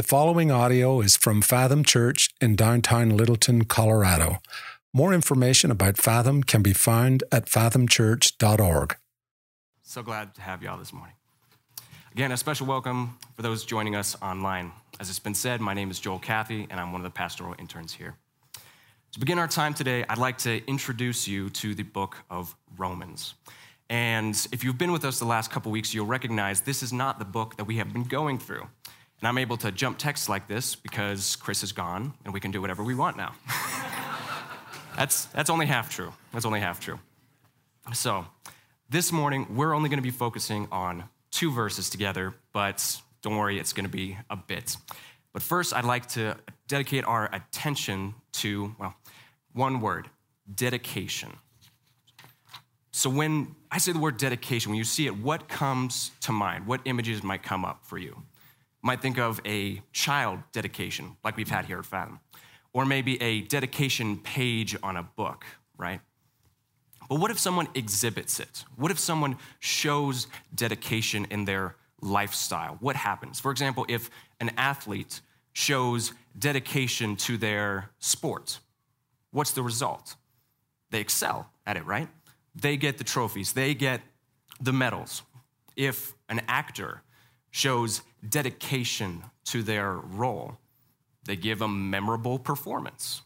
The following audio is from Fathom Church in downtown Littleton, Colorado. More information about Fathom can be found at fathomchurch.org. So glad to have you all this morning. Again, a special welcome for those joining us online. As it's been said, my name is Joel Cathy, and I'm one of the pastoral interns here. To begin our time today, I'd like to introduce you to the book of Romans. And if you've been with us the last couple weeks, you'll recognize this is not the book that we have been going through. And I'm able to jump texts like this because Chris is gone and we can do whatever we want now. that's, that's only half true. That's only half true. So, this morning, we're only going to be focusing on two verses together, but don't worry, it's going to be a bit. But first, I'd like to dedicate our attention to, well, one word dedication. So, when I say the word dedication, when you see it, what comes to mind? What images might come up for you? Might think of a child dedication, like we've had here at Fathom, or maybe a dedication page on a book, right? But what if someone exhibits it? What if someone shows dedication in their lifestyle? What happens? For example, if an athlete shows dedication to their sport, what's the result? They excel at it, right? They get the trophies, they get the medals. If an actor shows dedication to their role. They give a memorable performance.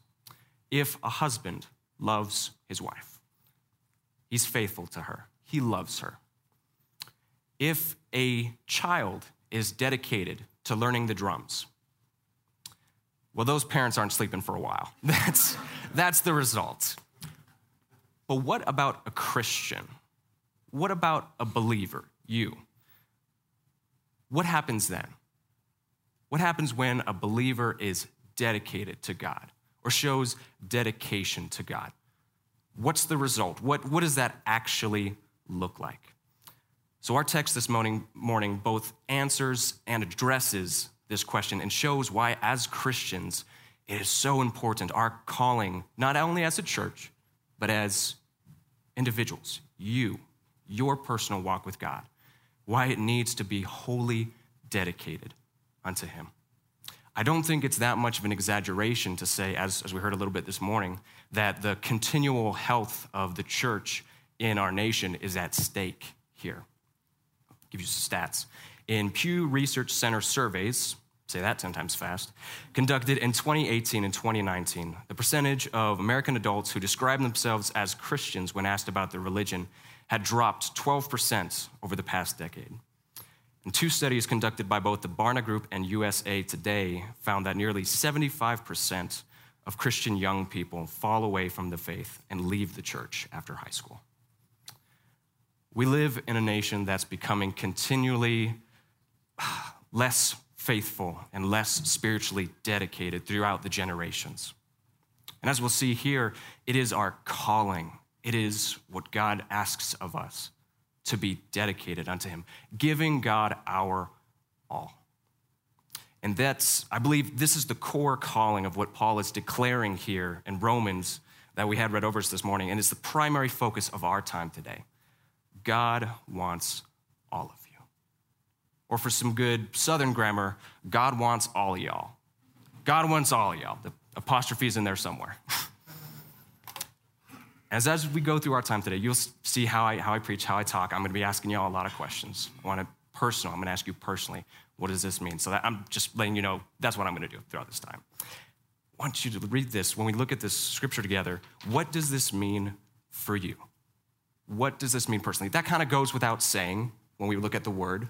If a husband loves his wife, he's faithful to her, he loves her. If a child is dedicated to learning the drums, well, those parents aren't sleeping for a while. That's, that's the result. But what about a Christian? What about a believer, you? What happens then? What happens when a believer is dedicated to God or shows dedication to God? What's the result? What, what does that actually look like? So, our text this morning, morning both answers and addresses this question and shows why, as Christians, it is so important, our calling, not only as a church, but as individuals, you, your personal walk with God, why it needs to be wholly dedicated unto Him. I don't think it's that much of an exaggeration to say, as, as we heard a little bit this morning, that the continual health of the church in our nation is at stake here. I'll give you some stats. In Pew Research Center surveys, say that 10 times fast, conducted in 2018 and 2019, the percentage of American adults who describe themselves as Christians when asked about their religion had dropped 12% over the past decade. And two studies conducted by both the Barna Group and USA Today found that nearly 75% of Christian young people fall away from the faith and leave the church after high school. We live in a nation that's becoming continually less faithful and less spiritually dedicated throughout the generations. And as we'll see here, it is our calling it is what God asks of us to be dedicated unto Him, giving God our all. And that's, I believe, this is the core calling of what Paul is declaring here in Romans that we had read over us this morning, and it's the primary focus of our time today. God wants all of you. Or for some good Southern grammar, God wants all y'all. God wants all y'all. The apostrophe is in there somewhere. As, as we go through our time today, you'll see how I, how I preach, how I talk. I'm going to be asking y'all a lot of questions. I want to personal. I'm going to ask you personally, what does this mean? So that I'm just letting you know that's what I'm going to do throughout this time. I want you to read this when we look at this scripture together. What does this mean for you? What does this mean personally? That kind of goes without saying when we look at the word,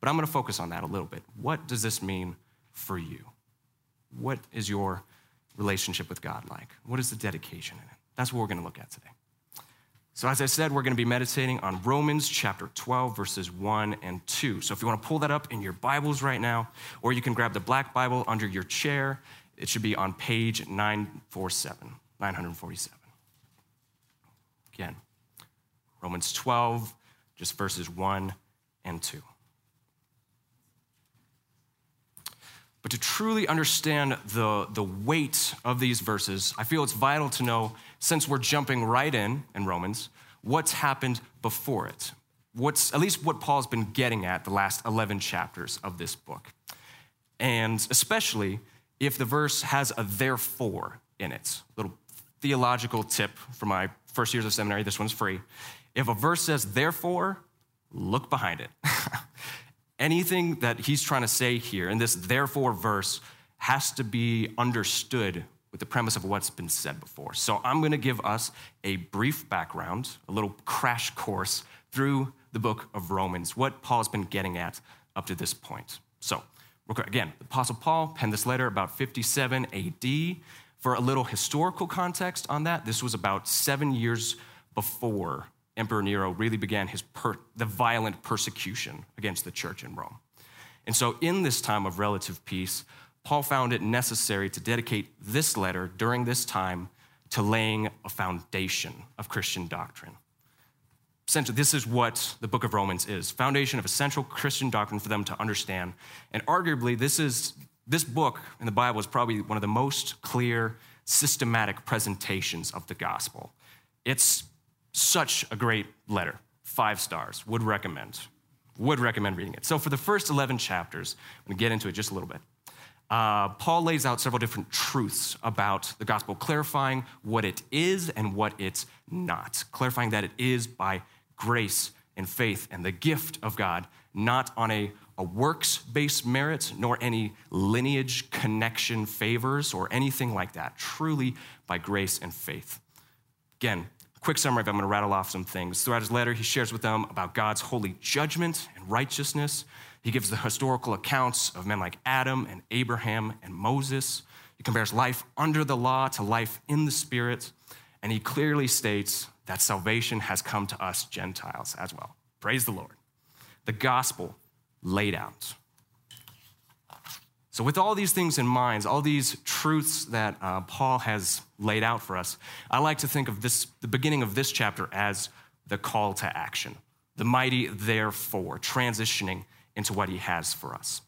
but I'm going to focus on that a little bit. What does this mean for you? What is your relationship with God like? What is the dedication in it? That's what we're going to look at today. So, as I said, we're going to be meditating on Romans chapter 12, verses 1 and 2. So, if you want to pull that up in your Bibles right now, or you can grab the black Bible under your chair, it should be on page 947, 947. Again, Romans 12, just verses 1 and 2. But to truly understand the, the weight of these verses, I feel it's vital to know, since we're jumping right in in Romans, what's happened before it. What's at least what Paul's been getting at the last 11 chapters of this book. and especially if the verse has a therefore in it. Little theological tip from my first years of seminary, this one's free. If a verse says therefore, look behind it. Anything that he's trying to say here in this therefore verse has to be understood with the premise of what's been said before. So I'm going to give us a brief background, a little crash course through the book of Romans, what Paul's been getting at up to this point. So, again, the Apostle Paul penned this letter about 57 AD. For a little historical context on that, this was about seven years before Emperor Nero really began his per- the violent persecution against the church in Rome. And so, in this time of relative peace, Paul found it necessary to dedicate this letter during this time to laying a foundation of Christian doctrine. Essentially, this is what the book of Romans is foundation of essential Christian doctrine for them to understand. And arguably, this, is, this book in the Bible is probably one of the most clear, systematic presentations of the gospel. It's such a great letter. Five stars. Would recommend. Would recommend reading it. So, for the first 11 chapters, I'm going to get into it just a little bit uh, Paul lays out several different truths about the gospel, clarifying what it is and what it's not, clarifying that it is by grace and faith and the gift of God, not on a, a works based merit, nor any lineage connection favors or anything like that, truly by grace and faith. Again, quick summary if I'm going to rattle off some things. Throughout his letter, he shares with them about God's holy judgment and righteousness, he gives the historical accounts of men like Adam and Abraham and Moses. He compares life under the law to life in the Spirit. And he clearly states that salvation has come to us Gentiles as well. Praise the Lord. The gospel laid out. So, with all these things in mind, all these truths that uh, Paul has laid out for us, I like to think of this, the beginning of this chapter as the call to action, the mighty therefore, transitioning into what he has for us.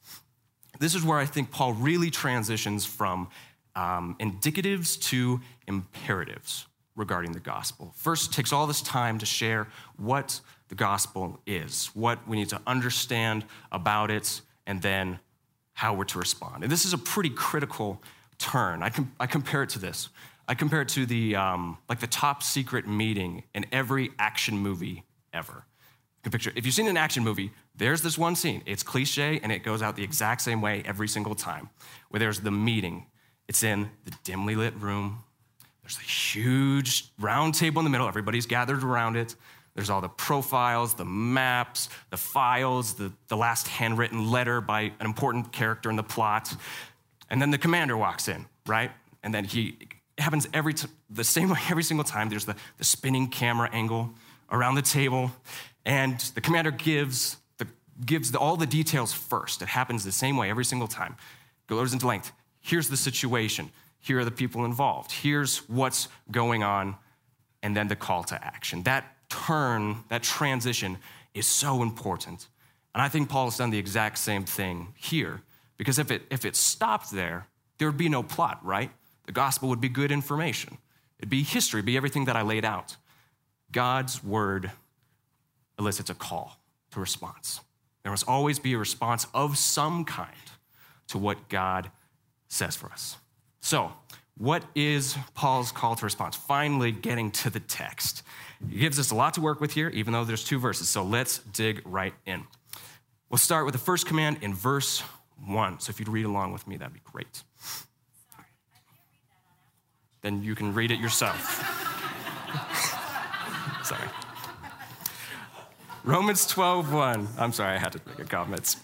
This is where I think Paul really transitions from um, indicatives to imperatives regarding the gospel. First, takes all this time to share what the gospel is, what we need to understand about it, and then how we're to respond. And this is a pretty critical turn. I, com- I compare it to this. I compare it to the um, like the top secret meeting in every action movie ever. Can picture if you've seen an action movie, there's this one scene. It's cliche and it goes out the exact same way every single time. Where there's the meeting. It's in the dimly lit room. There's a huge round table in the middle. Everybody's gathered around it. There's all the profiles, the maps, the files, the, the last handwritten letter by an important character in the plot. And then the commander walks in, right? And then he happens every t- the same way every single time. There's the, the spinning camera angle around the table, and the commander gives the, gives the, all the details first. It happens the same way every single time. Goes into length. Here's the situation. Here are the people involved. Here's what's going on. And then the call to action. That turn, that transition is so important. And I think Paul has done the exact same thing here. Because if it, if it stopped there, there would be no plot, right? The gospel would be good information. It'd be history, it'd be everything that I laid out. God's word elicits a call to response. There must always be a response of some kind to what God says for us. So, what is Paul's call to response? Finally, getting to the text. He gives us a lot to work with here, even though there's two verses. So let's dig right in. We'll start with the first command in verse one. So if you'd read along with me, that'd be great. then you can read it yourself. Sorry. Romans 12, 1. I'm sorry, I had to make a comment.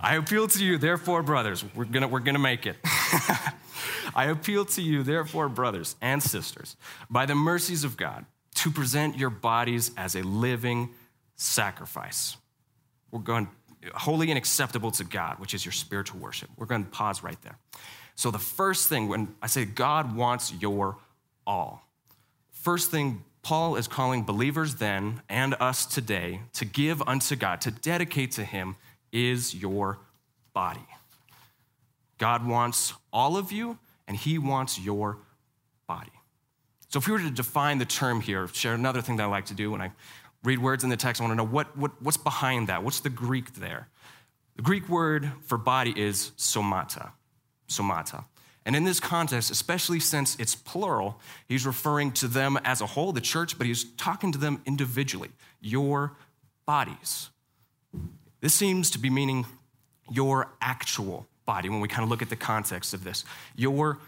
I appeal to you, therefore, brothers. We're gonna, we're gonna make it. I appeal to you, therefore, brothers and sisters, by the mercies of God, to present your bodies as a living sacrifice. We're going holy and acceptable to God, which is your spiritual worship. We're going to pause right there. So, the first thing, when I say God wants your all, first thing Paul is calling believers then and us today to give unto God, to dedicate to Him, is your body. God wants all of you, and He wants your body. So, if we were to define the term here, share another thing that I like to do when I read words in the text, I want to know what, what, what's behind that? What's the Greek there? The Greek word for body is somata. Somata. And in this context, especially since it's plural, he's referring to them as a whole, the church, but he's talking to them individually, your bodies. This seems to be meaning your actual body when we kind of look at the context of this. Your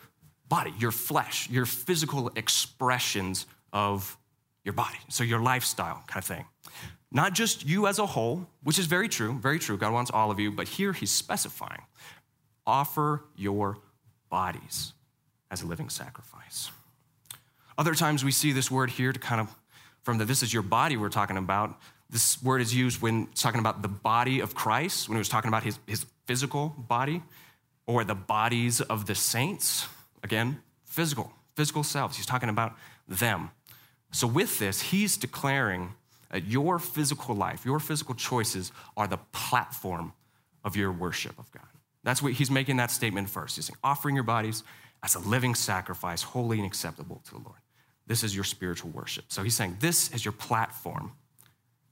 body, your flesh, your physical expressions of your body. So your lifestyle kind of thing. Not just you as a whole, which is very true, very true. God wants all of you, but here he's specifying offer your bodies as a living sacrifice. Other times we see this word here to kind of, from the this is your body we're talking about, this word is used when talking about the body of Christ, when he was talking about his, his physical body, or the bodies of the saints. Again, physical, physical selves. He's talking about them. So, with this, he's declaring that your physical life, your physical choices are the platform of your worship of God. That's what he's making that statement first. He's saying, offering your bodies as a living sacrifice, holy and acceptable to the Lord. This is your spiritual worship. So he's saying, this is your platform.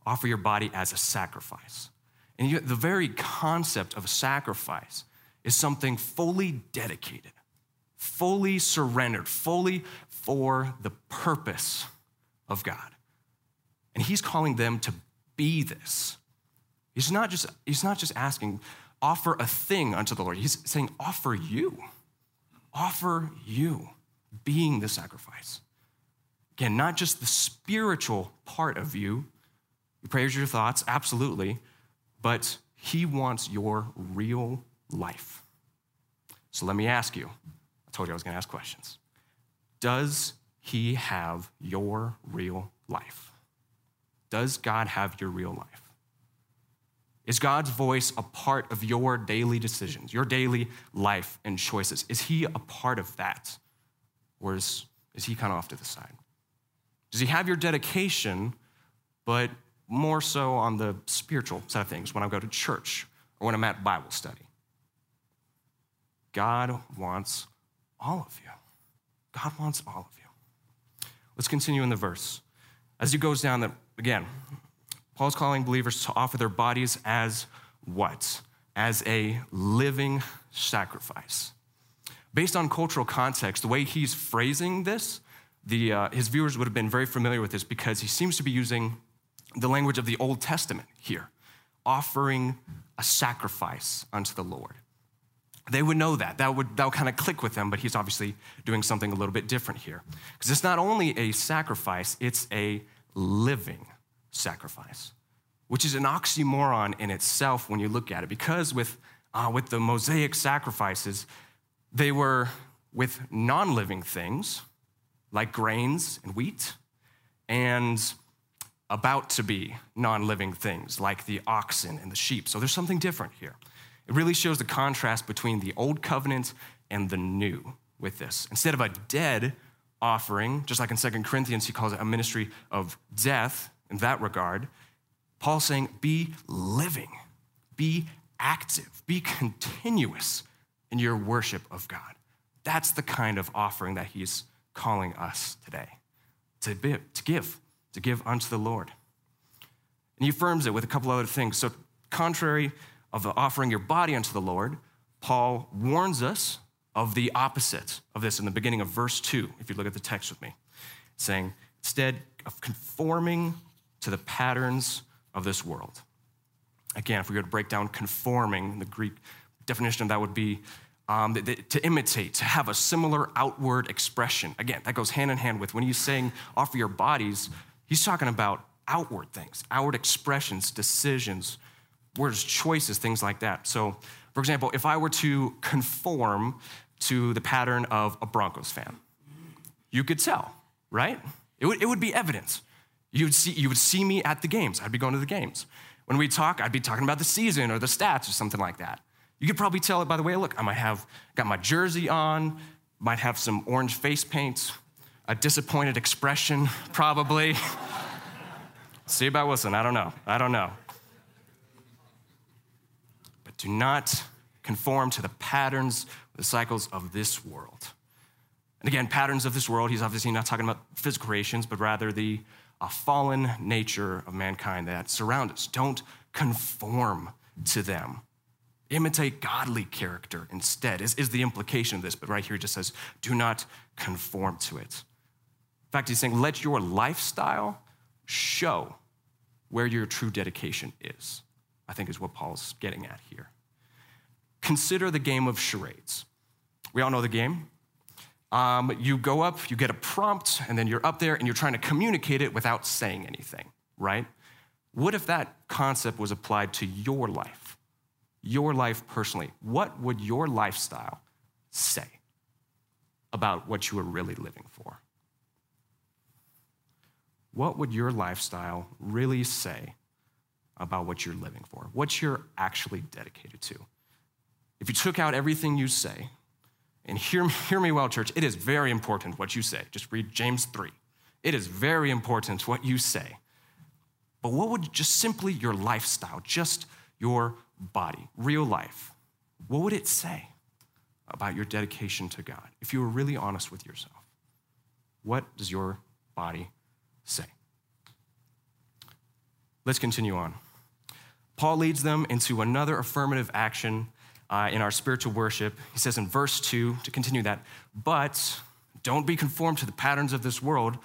Offer your body as a sacrifice. And you, the very concept of a sacrifice is something fully dedicated, fully surrendered, fully for the purpose of God. And he's calling them to be this. He's not just, he's not just asking, offer a thing unto the Lord. He's saying, offer you. Offer you being the sacrifice. Again, not just the spiritual part of you, your prayers, your thoughts, absolutely, but He wants your real life. So let me ask you I told you I was going to ask questions. Does He have your real life? Does God have your real life? Is God's voice a part of your daily decisions, your daily life and choices? Is He a part of that? Or is, is He kind of off to the side? Does He have your dedication, but more so on the spiritual side of things when I go to church or when I'm at Bible study? God wants all of you. God wants all of you. Let's continue in the verse. As he goes down, that again, Paul's calling believers to offer their bodies as what? As a living sacrifice. Based on cultural context, the way he's phrasing this, the, uh, his viewers would have been very familiar with this because he seems to be using the language of the Old Testament here, offering a sacrifice unto the Lord. They would know that. That would, that would kind of click with them, but he's obviously doing something a little bit different here. Because it's not only a sacrifice, it's a living sacrifice, which is an oxymoron in itself when you look at it. Because with, uh, with the Mosaic sacrifices, they were with non living things like grains and wheat, and about to be non living things like the oxen and the sheep. So there's something different here. It really shows the contrast between the old covenant and the new with this. Instead of a dead offering, just like in Second Corinthians, he calls it a ministry of death, in that regard. Paul's saying, be living, be active, be continuous in your worship of God. That's the kind of offering that he's calling us today to, be, to give, to give unto the Lord. And he affirms it with a couple other things. So, contrary of offering your body unto the Lord, Paul warns us of the opposite of this in the beginning of verse 2, if you look at the text with me, saying, instead of conforming to the patterns of this world. Again, if we were to break down conforming, the Greek definition of that would be um, to imitate, to have a similar outward expression. Again, that goes hand in hand with when he's saying offer your bodies, he's talking about outward things, outward expressions, decisions, words, choices, things like that. So, for example, if I were to conform to the pattern of a Broncos fan, you could tell, right? It would, it would be evidence. You would, see, you would see me at the games. I'd be going to the games. When we talk, I'd be talking about the season or the stats or something like that. You could probably tell it by the way I look. I might have got my jersey on, might have some orange face paint, a disappointed expression, probably. see about Wilson, I don't know. I don't know. But do not conform to the patterns, the cycles of this world. And again, patterns of this world, he's obviously not talking about physical creations, but rather the a fallen nature of mankind that surround us. Don't conform to them. Imitate godly character instead, is, is the implication of this. But right here, it just says, do not conform to it. In fact, he's saying, let your lifestyle show where your true dedication is, I think is what Paul's getting at here. Consider the game of charades. We all know the game. Um, you go up, you get a prompt, and then you're up there and you're trying to communicate it without saying anything, right? What if that concept was applied to your life, your life personally? What would your lifestyle say about what you are really living for? What would your lifestyle really say about what you're living for? What you're actually dedicated to? If you took out everything you say, and hear, hear me well, church, it is very important what you say. Just read James 3. It is very important what you say. But what would just simply your lifestyle, just your body, real life, what would it say about your dedication to God if you were really honest with yourself? What does your body say? Let's continue on. Paul leads them into another affirmative action uh, in our spiritual worship. He says in verse 2, to continue that, but don't be conformed to the patterns of this world,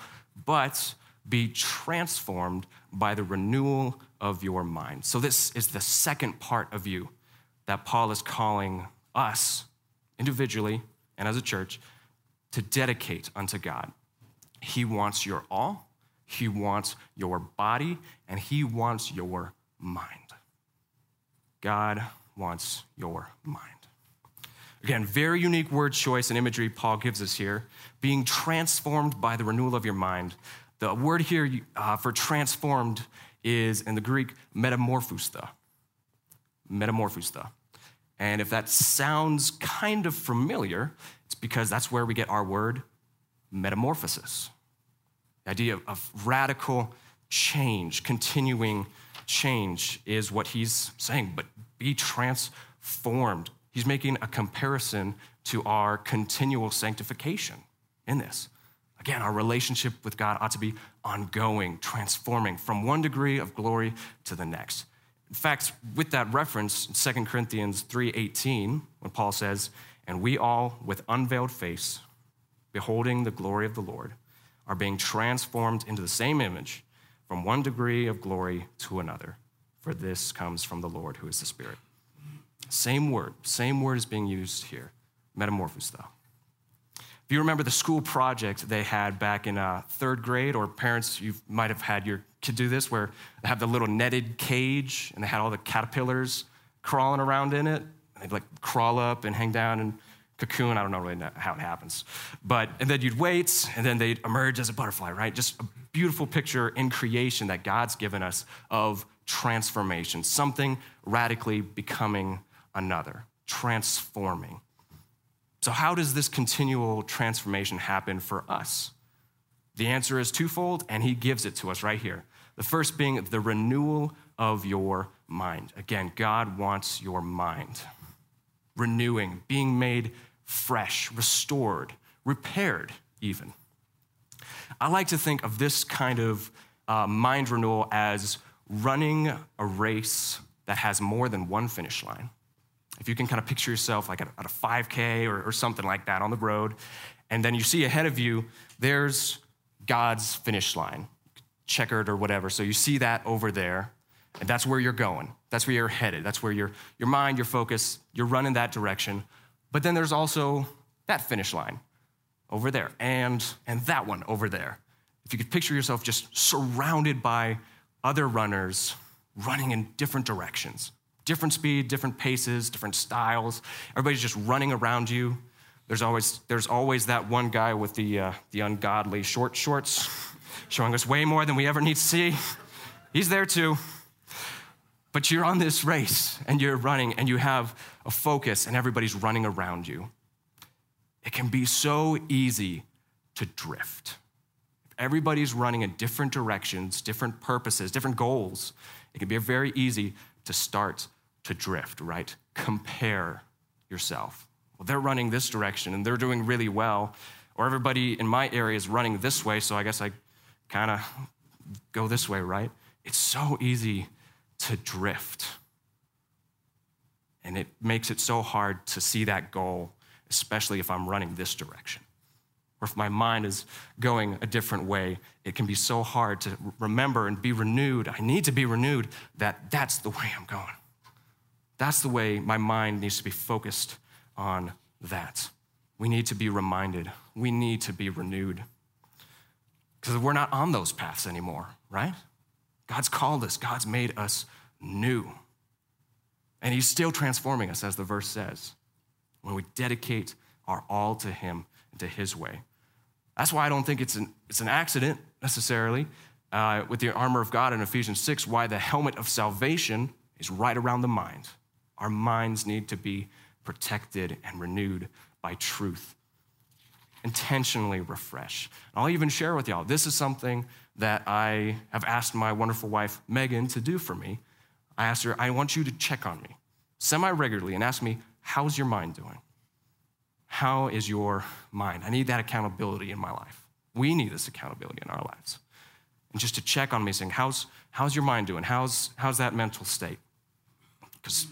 but be transformed by the renewal of your mind. So, this is the second part of you that Paul is calling us individually and as a church to dedicate unto God. He wants your all, He wants your body, and He wants your mind. God wants your mind. Again, very unique word choice and imagery Paul gives us here. Being transformed by the renewal of your mind. The word here uh, for transformed is in the Greek metamorphusta. Metamorphusta. And if that sounds kind of familiar, it's because that's where we get our word metamorphosis. The idea of, radical change, continuing change is what he's saying, but be transformed. He's making a comparison to our continual sanctification in this. Again, our relationship with God ought to be ongoing, transforming from one degree of glory to the next. In fact, with that reference, 2 Corinthians 3:18, when Paul says, "And we all with unveiled face, beholding the glory of the Lord, are being transformed into the same image from one degree of glory to another, for this comes from the Lord who is the Spirit." Same word, same word is being used here, metamorphosis though. If you remember the school project they had back in uh, third grade, or parents, you might have had your kid do this, where they have the little netted cage and they had all the caterpillars crawling around in it. And they'd like crawl up and hang down and cocoon. I don't know really how it happens. But, and then you'd wait, and then they'd emerge as a butterfly, right? Just a beautiful picture in creation that God's given us of transformation, something radically becoming another, transforming. So, how does this continual transformation happen for us? The answer is twofold, and he gives it to us right here. The first being the renewal of your mind. Again, God wants your mind renewing, being made fresh, restored, repaired, even. I like to think of this kind of uh, mind renewal as running a race that has more than one finish line. If you can kind of picture yourself like at a 5K or, or something like that on the road, and then you see ahead of you, there's God's finish line, checkered or whatever. So you see that over there, and that's where you're going. That's where you're headed. That's where your, your mind, your focus, you're running that direction. But then there's also that finish line over there, and, and that one over there. If you could picture yourself just surrounded by other runners running in different directions different speed, different paces, different styles. Everybody's just running around you. There's always, there's always that one guy with the, uh, the ungodly short shorts, showing us way more than we ever need to see. He's there too. But you're on this race and you're running and you have a focus and everybody's running around you. It can be so easy to drift. If everybody's running in different directions, different purposes, different goals, it can be very easy to start to drift, right? Compare yourself. Well, they're running this direction and they're doing really well, or everybody in my area is running this way, so I guess I kind of go this way, right? It's so easy to drift. And it makes it so hard to see that goal, especially if I'm running this direction. Or if my mind is going a different way, it can be so hard to remember and be renewed. I need to be renewed that that's the way I'm going. That's the way my mind needs to be focused on that. We need to be reminded. We need to be renewed. Because we're not on those paths anymore, right? God's called us, God's made us new. And He's still transforming us, as the verse says, when we dedicate our all to Him and to His way. That's why I don't think it's an, it's an accident necessarily uh, with the armor of God in Ephesians 6, why the helmet of salvation is right around the mind. Our minds need to be protected and renewed by truth. Intentionally refresh. I'll even share with y'all this is something that I have asked my wonderful wife, Megan, to do for me. I asked her, I want you to check on me semi regularly and ask me, How's your mind doing? How is your mind? I need that accountability in my life. We need this accountability in our lives. And just to check on me, saying, How's, how's your mind doing? How's, how's that mental state? Because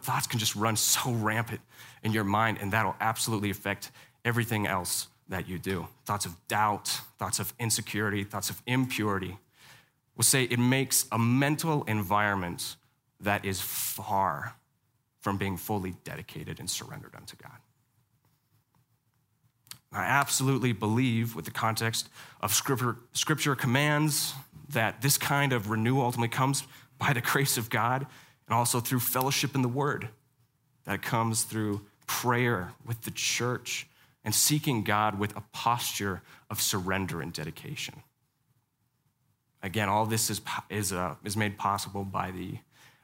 thoughts can just run so rampant in your mind, and that'll absolutely affect everything else that you do. Thoughts of doubt, thoughts of insecurity, thoughts of impurity. We'll say it makes a mental environment that is far from being fully dedicated and surrendered unto God. I absolutely believe, with the context of scripture, scripture commands that this kind of renewal ultimately comes by the grace of God and also through fellowship in the Word. That comes through prayer with the church and seeking God with a posture of surrender and dedication. Again, all this is, is, uh, is made possible by the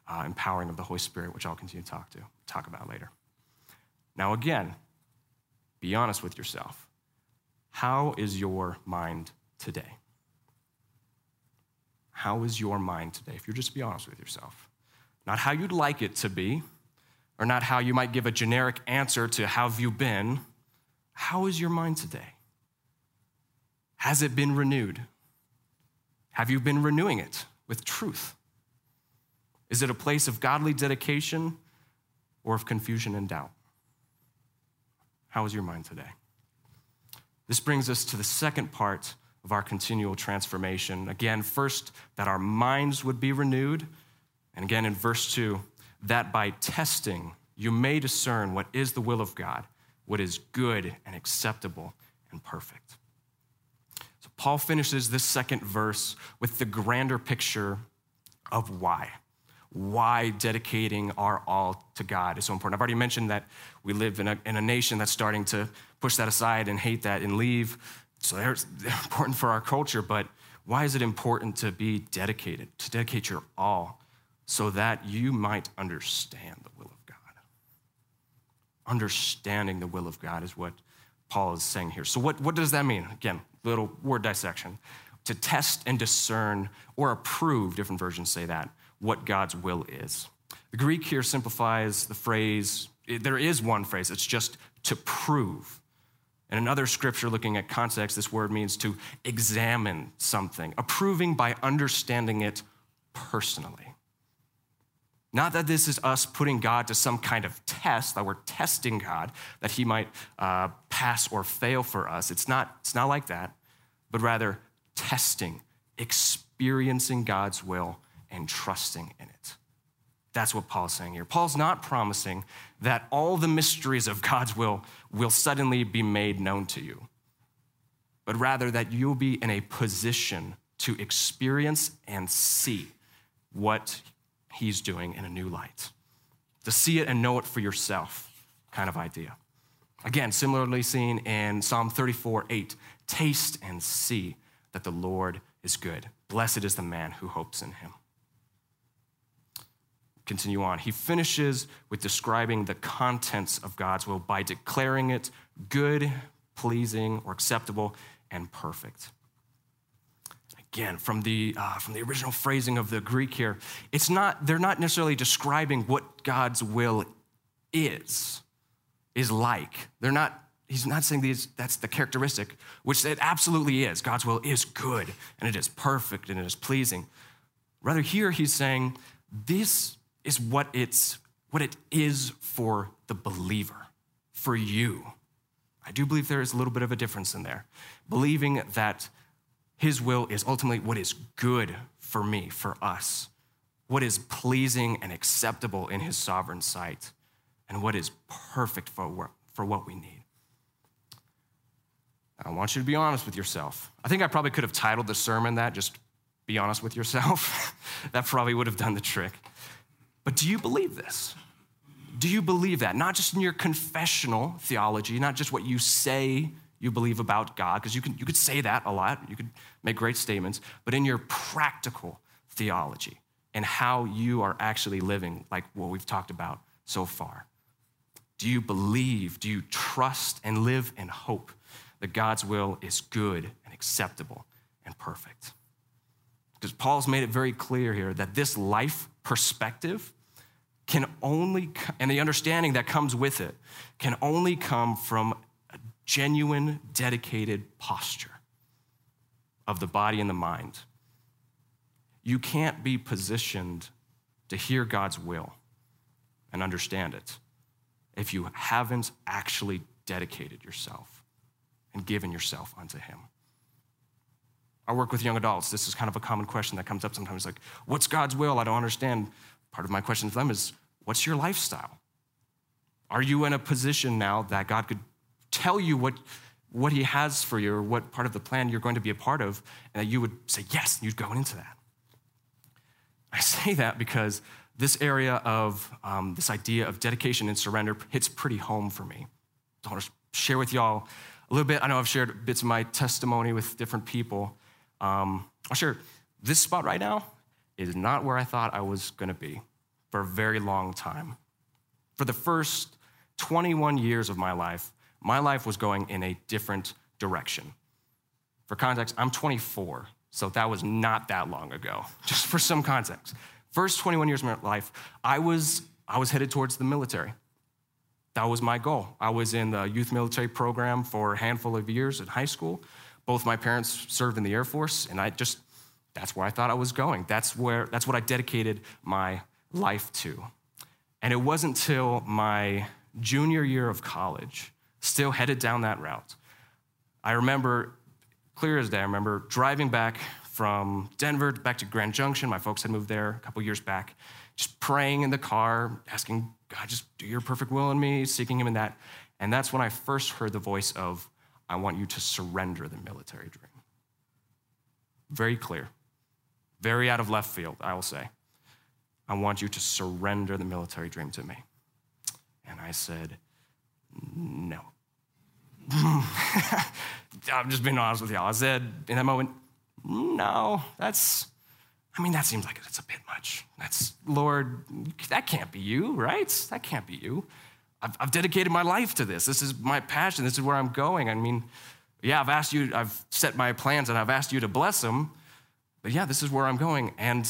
uh, empowering of the Holy Spirit, which I'll continue to talk to talk about later. Now, again, be honest with yourself. How is your mind today? How is your mind today? If you're just be honest with yourself, not how you'd like it to be, or not how you might give a generic answer to how have you been. How is your mind today? Has it been renewed? Have you been renewing it with truth? Is it a place of godly dedication or of confusion and doubt? How is your mind today? This brings us to the second part of our continual transformation. Again, first, that our minds would be renewed. And again, in verse 2, that by testing you may discern what is the will of God, what is good and acceptable and perfect. So, Paul finishes this second verse with the grander picture of why why dedicating our all to God is so important. I've already mentioned that we live in a, in a nation that's starting to push that aside and hate that and leave. So they're, they're important for our culture, but why is it important to be dedicated, to dedicate your all, so that you might understand the? Understanding the will of God is what Paul is saying here. So, what, what does that mean? Again, little word dissection. To test and discern or approve, different versions say that, what God's will is. The Greek here simplifies the phrase, there is one phrase, it's just to prove. In another scripture, looking at context, this word means to examine something, approving by understanding it personally. Not that this is us putting God to some kind of test, that we're testing God, that he might uh, pass or fail for us. It's not, it's not like that, but rather testing, experiencing God's will and trusting in it. That's what Paul's saying here. Paul's not promising that all the mysteries of God's will will suddenly be made known to you, but rather that you'll be in a position to experience and see what he's doing in a new light. To see it and know it for yourself, kind of idea. Again, similarly seen in Psalm 34 8 taste and see that the Lord is good. Blessed is the man who hopes in him continue on. He finishes with describing the contents of God's will by declaring it good, pleasing, or acceptable, and perfect. Again, from the, uh, from the original phrasing of the Greek here, it's not, they're not necessarily describing what God's will is, is like. They're not, he's not saying these, that's the characteristic, which it absolutely is. God's will is good, and it is perfect, and it is pleasing. Rather, here he's saying, this is what it's what it is for the believer, for you. I do believe there is a little bit of a difference in there. Believing that his will is ultimately what is good for me, for us, what is pleasing and acceptable in his sovereign sight, and what is perfect for, for what we need. I want you to be honest with yourself. I think I probably could have titled the sermon that, just be honest with yourself. that probably would have done the trick. But do you believe this? Do you believe that? Not just in your confessional theology, not just what you say you believe about God, because you, can, you could say that a lot, you could make great statements, but in your practical theology and how you are actually living, like what we've talked about so far. Do you believe, do you trust and live in hope that God's will is good and acceptable and perfect? Because Paul's made it very clear here that this life perspective can only, and the understanding that comes with it, can only come from genuine, dedicated posture of the body and the mind. You can't be positioned to hear God's will and understand it if you haven't actually dedicated yourself and given yourself unto Him. I work with young adults. This is kind of a common question that comes up sometimes like, What's God's will? I don't understand. Part of my question to them is, What's your lifestyle? Are you in a position now that God could tell you what, what He has for you or what part of the plan you're going to be a part of, and that you would say yes, and you'd go into that? I say that because this area of um, this idea of dedication and surrender hits pretty home for me. I want to share with y'all a little bit. I know I've shared bits of my testimony with different people. Um, I'll share this spot right now is not where I thought I was going to be for a very long time. For the first 21 years of my life, my life was going in a different direction. For context, I'm 24, so that was not that long ago, just for some context. First 21 years of my life, I was, I was headed towards the military. That was my goal. I was in the youth military program for a handful of years in high school. Both my parents served in the Air Force, and I just, that's where I thought I was going. That's where, that's what I dedicated my life to. And it wasn't until my junior year of college, still headed down that route, I remember, clear as day, I remember driving back from Denver back to Grand Junction. My folks had moved there a couple years back. Just praying in the car, asking God, just do your perfect will in me, seeking Him in that. And that's when I first heard the voice of, I want you to surrender the military dream. Very clear, very out of left field, I will say. I want you to surrender the military dream to me. And I said, No. I'm just being honest with y'all. I said in that moment, no, that's, I mean, that seems like it's a bit much. That's, Lord, that can't be you, right? That can't be you. I've, I've dedicated my life to this. This is my passion. This is where I'm going. I mean, yeah, I've asked you, I've set my plans and I've asked you to bless them, but yeah, this is where I'm going. And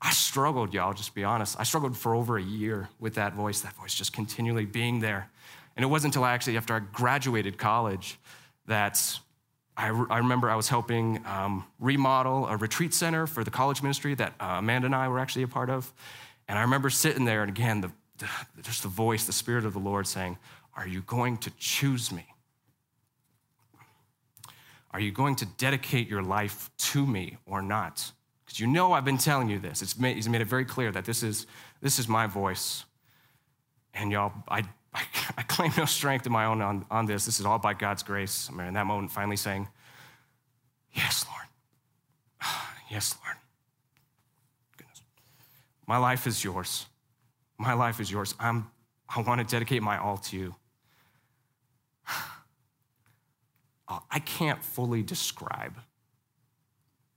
I struggled, y'all, just be honest. I struggled for over a year with that voice, that voice just continually being there. And it wasn't until actually, after I graduated college, that I, re- I remember I was helping um, remodel a retreat center for the college ministry that uh, Amanda and I were actually a part of. And I remember sitting there, and again, the, the, just the voice, the Spirit of the Lord saying, Are you going to choose me? Are you going to dedicate your life to me or not? Because you know I've been telling you this. It's made, he's made it very clear that this is, this is my voice. And y'all, I I, I claim no strength of my own on, on this. This is all by God's grace. I mean, in that moment, finally saying, Yes, Lord. Yes, Lord. Goodness. My life is yours. My life is yours. I'm, I want to dedicate my all to you. Uh, I can't fully describe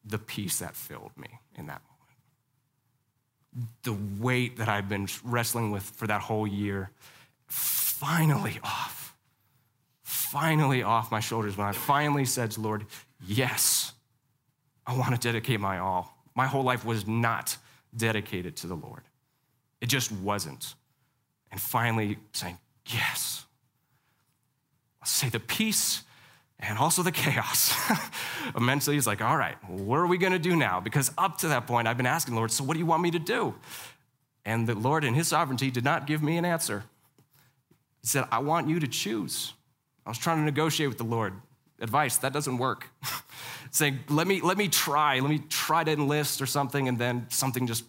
the peace that filled me in that moment. The weight that I've been wrestling with for that whole year finally off. Finally off my shoulders when I finally said to Lord, Yes, I want to dedicate my all. My whole life was not dedicated to the Lord, it just wasn't. And finally saying, Yes. I'll say the peace and also the chaos. Immensely, he's like, All right, what are we going to do now? Because up to that point, I've been asking Lord, So what do you want me to do? And the Lord, in His sovereignty, did not give me an answer. He said, I want you to choose. I was trying to negotiate with the Lord. Advice, that doesn't work. Saying, let me, let me try, let me try to enlist or something, and then something just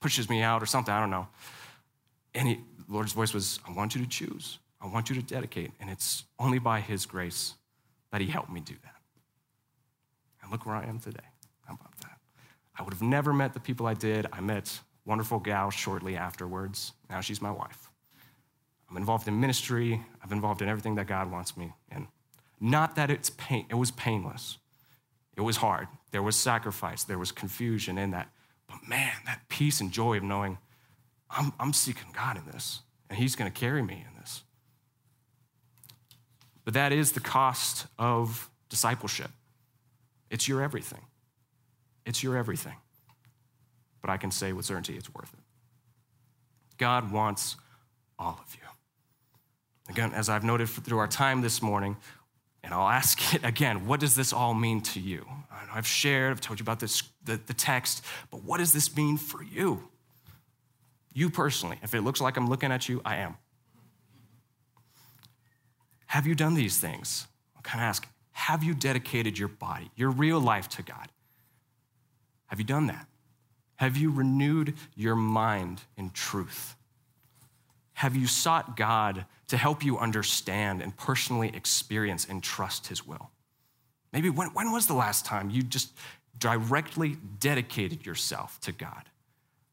pushes me out or something, I don't know. And he, Lord's voice was, I want you to choose. I want you to dedicate. And it's only by His grace that He helped me do that. And look where I am today. How about that? I would have never met the people I did. I met wonderful gal shortly afterwards. Now she's my wife. I'm involved in ministry. I'm involved in everything that God wants me in. Not that it's pain, it was painless. It was hard. There was sacrifice. There was confusion in that. But man, that peace and joy of knowing I'm, I'm seeking God in this, and He's going to carry me in this. But that is the cost of discipleship. It's your everything. It's your everything. But I can say with certainty it's worth it. God wants all of you. Again, as I've noted through our time this morning, and I'll ask it again what does this all mean to you? I've shared, I've told you about this, the, the text, but what does this mean for you? You personally, if it looks like I'm looking at you, I am. Have you done these things? I'll kind of ask, have you dedicated your body, your real life to God? Have you done that? Have you renewed your mind in truth? Have you sought God to help you understand and personally experience and trust His will? Maybe when, when was the last time you just directly dedicated yourself to God?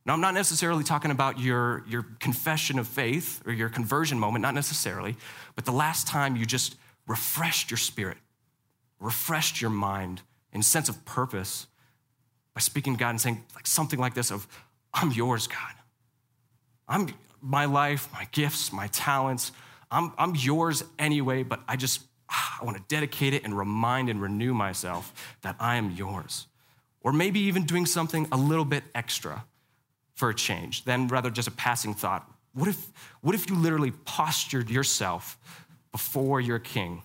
Now, I'm not necessarily talking about your, your confession of faith or your conversion moment, not necessarily, but the last time you just refreshed your spirit, refreshed your mind and sense of purpose by speaking to God and saying like something like this of, I'm yours, God. I'm my life, my gifts, my talents. I'm, I'm yours anyway, but I just ah, I want to dedicate it and remind and renew myself that I am yours. Or maybe even doing something a little bit extra for a change than rather just a passing thought. What if, what if you literally postured yourself before your king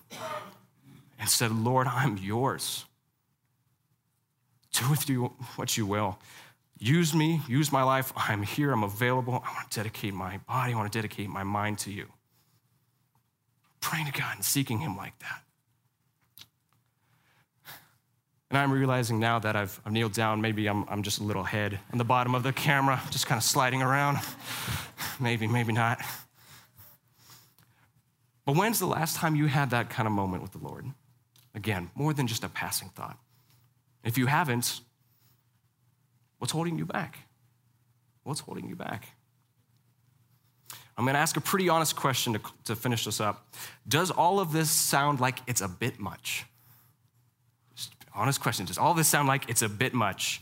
and said, Lord, I'm yours? Do with you what you will. Use me, use my life. I'm here, I'm available. I want to dedicate my body, I want to dedicate my mind to you. Praying to God and seeking Him like that. And I'm realizing now that I've, I've kneeled down, maybe I'm, I'm just a little head on the bottom of the camera, just kind of sliding around. maybe, maybe not. But when's the last time you had that kind of moment with the Lord? Again, more than just a passing thought. If you haven't, what's holding you back? What's holding you back? I'm going to ask a pretty honest question to, to finish this up. Does all of this sound like it's a bit much? Just honest question. Does all this sound like it's a bit much?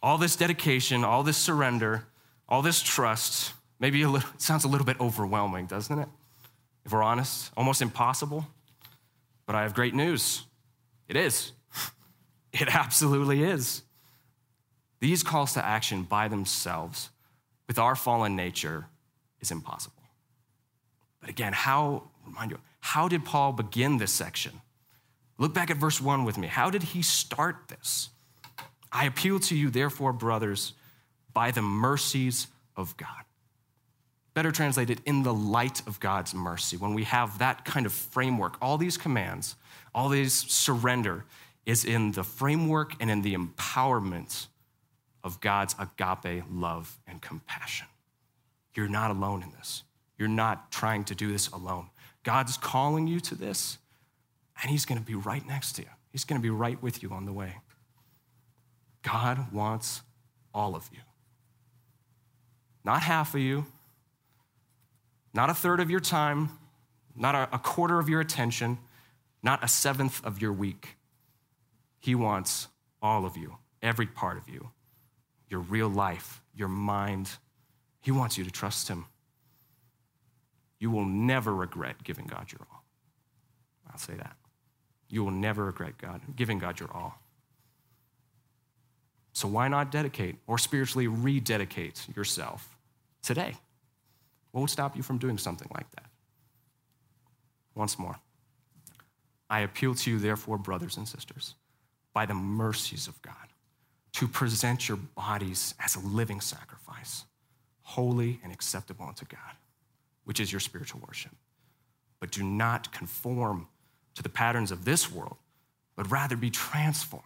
All this dedication, all this surrender, all this trust, maybe little, it sounds a little bit overwhelming, doesn't it? If we're honest, almost impossible. But I have great news. It is. It absolutely is. These calls to action by themselves, with our fallen nature, is impossible. But again, how, remind you, how did Paul begin this section? Look back at verse one with me. How did he start this? I appeal to you, therefore, brothers, by the mercies of God. Better translated, in the light of God's mercy. When we have that kind of framework, all these commands, all these surrender, is in the framework and in the empowerment of God's agape love and compassion. You're not alone in this. You're not trying to do this alone. God's calling you to this, and He's going to be right next to you. He's going to be right with you on the way. God wants all of you. Not half of you, not a third of your time, not a, quarter of your attention, not a seventh of your week. He wants all of you, every part of you, your real life, your mind. He wants you to trust Him. You will never regret giving God your all. I'll say that. You will never regret God giving God your all. So why not dedicate or spiritually rededicate yourself today? What would stop you from doing something like that? Once more, I appeal to you, therefore, brothers and sisters by the mercies of God to present your bodies as a living sacrifice, holy and acceptable unto God, which is your spiritual worship. But do not conform to the patterns of this world, but rather be transformed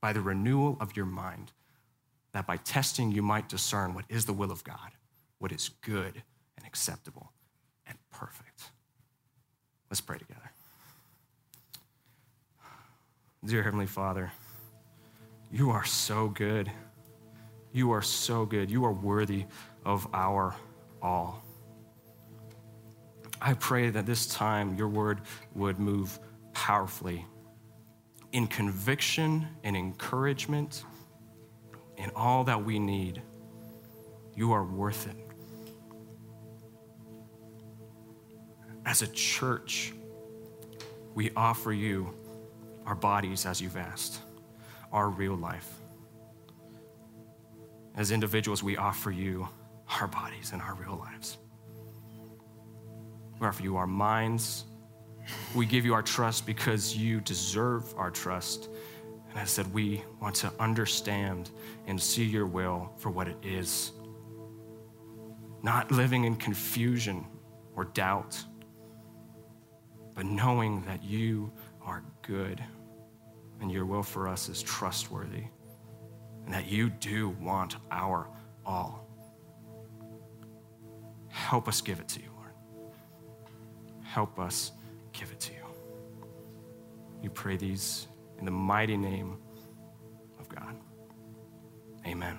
by the renewal of your mind, that by testing you might discern what is the will of God, what is good and acceptable and perfect. Let's pray together. Dear Heavenly Father, you are so good. You are so good. You are worthy of our all. I pray that this time your word would move powerfully in conviction and encouragement in all that we need. You are worth it. As a church, we offer you our bodies as you've asked, our real life. As individuals, we offer you our bodies and our real lives. We offer you our minds. We give you our trust because you deserve our trust. And I said, we want to understand and see your will for what it is. Not living in confusion or doubt, but knowing that you are good and your will for us is trustworthy and that you do want our all. Help us give it to you, Lord. Help us give it to you. We pray these in the mighty name of God. Amen.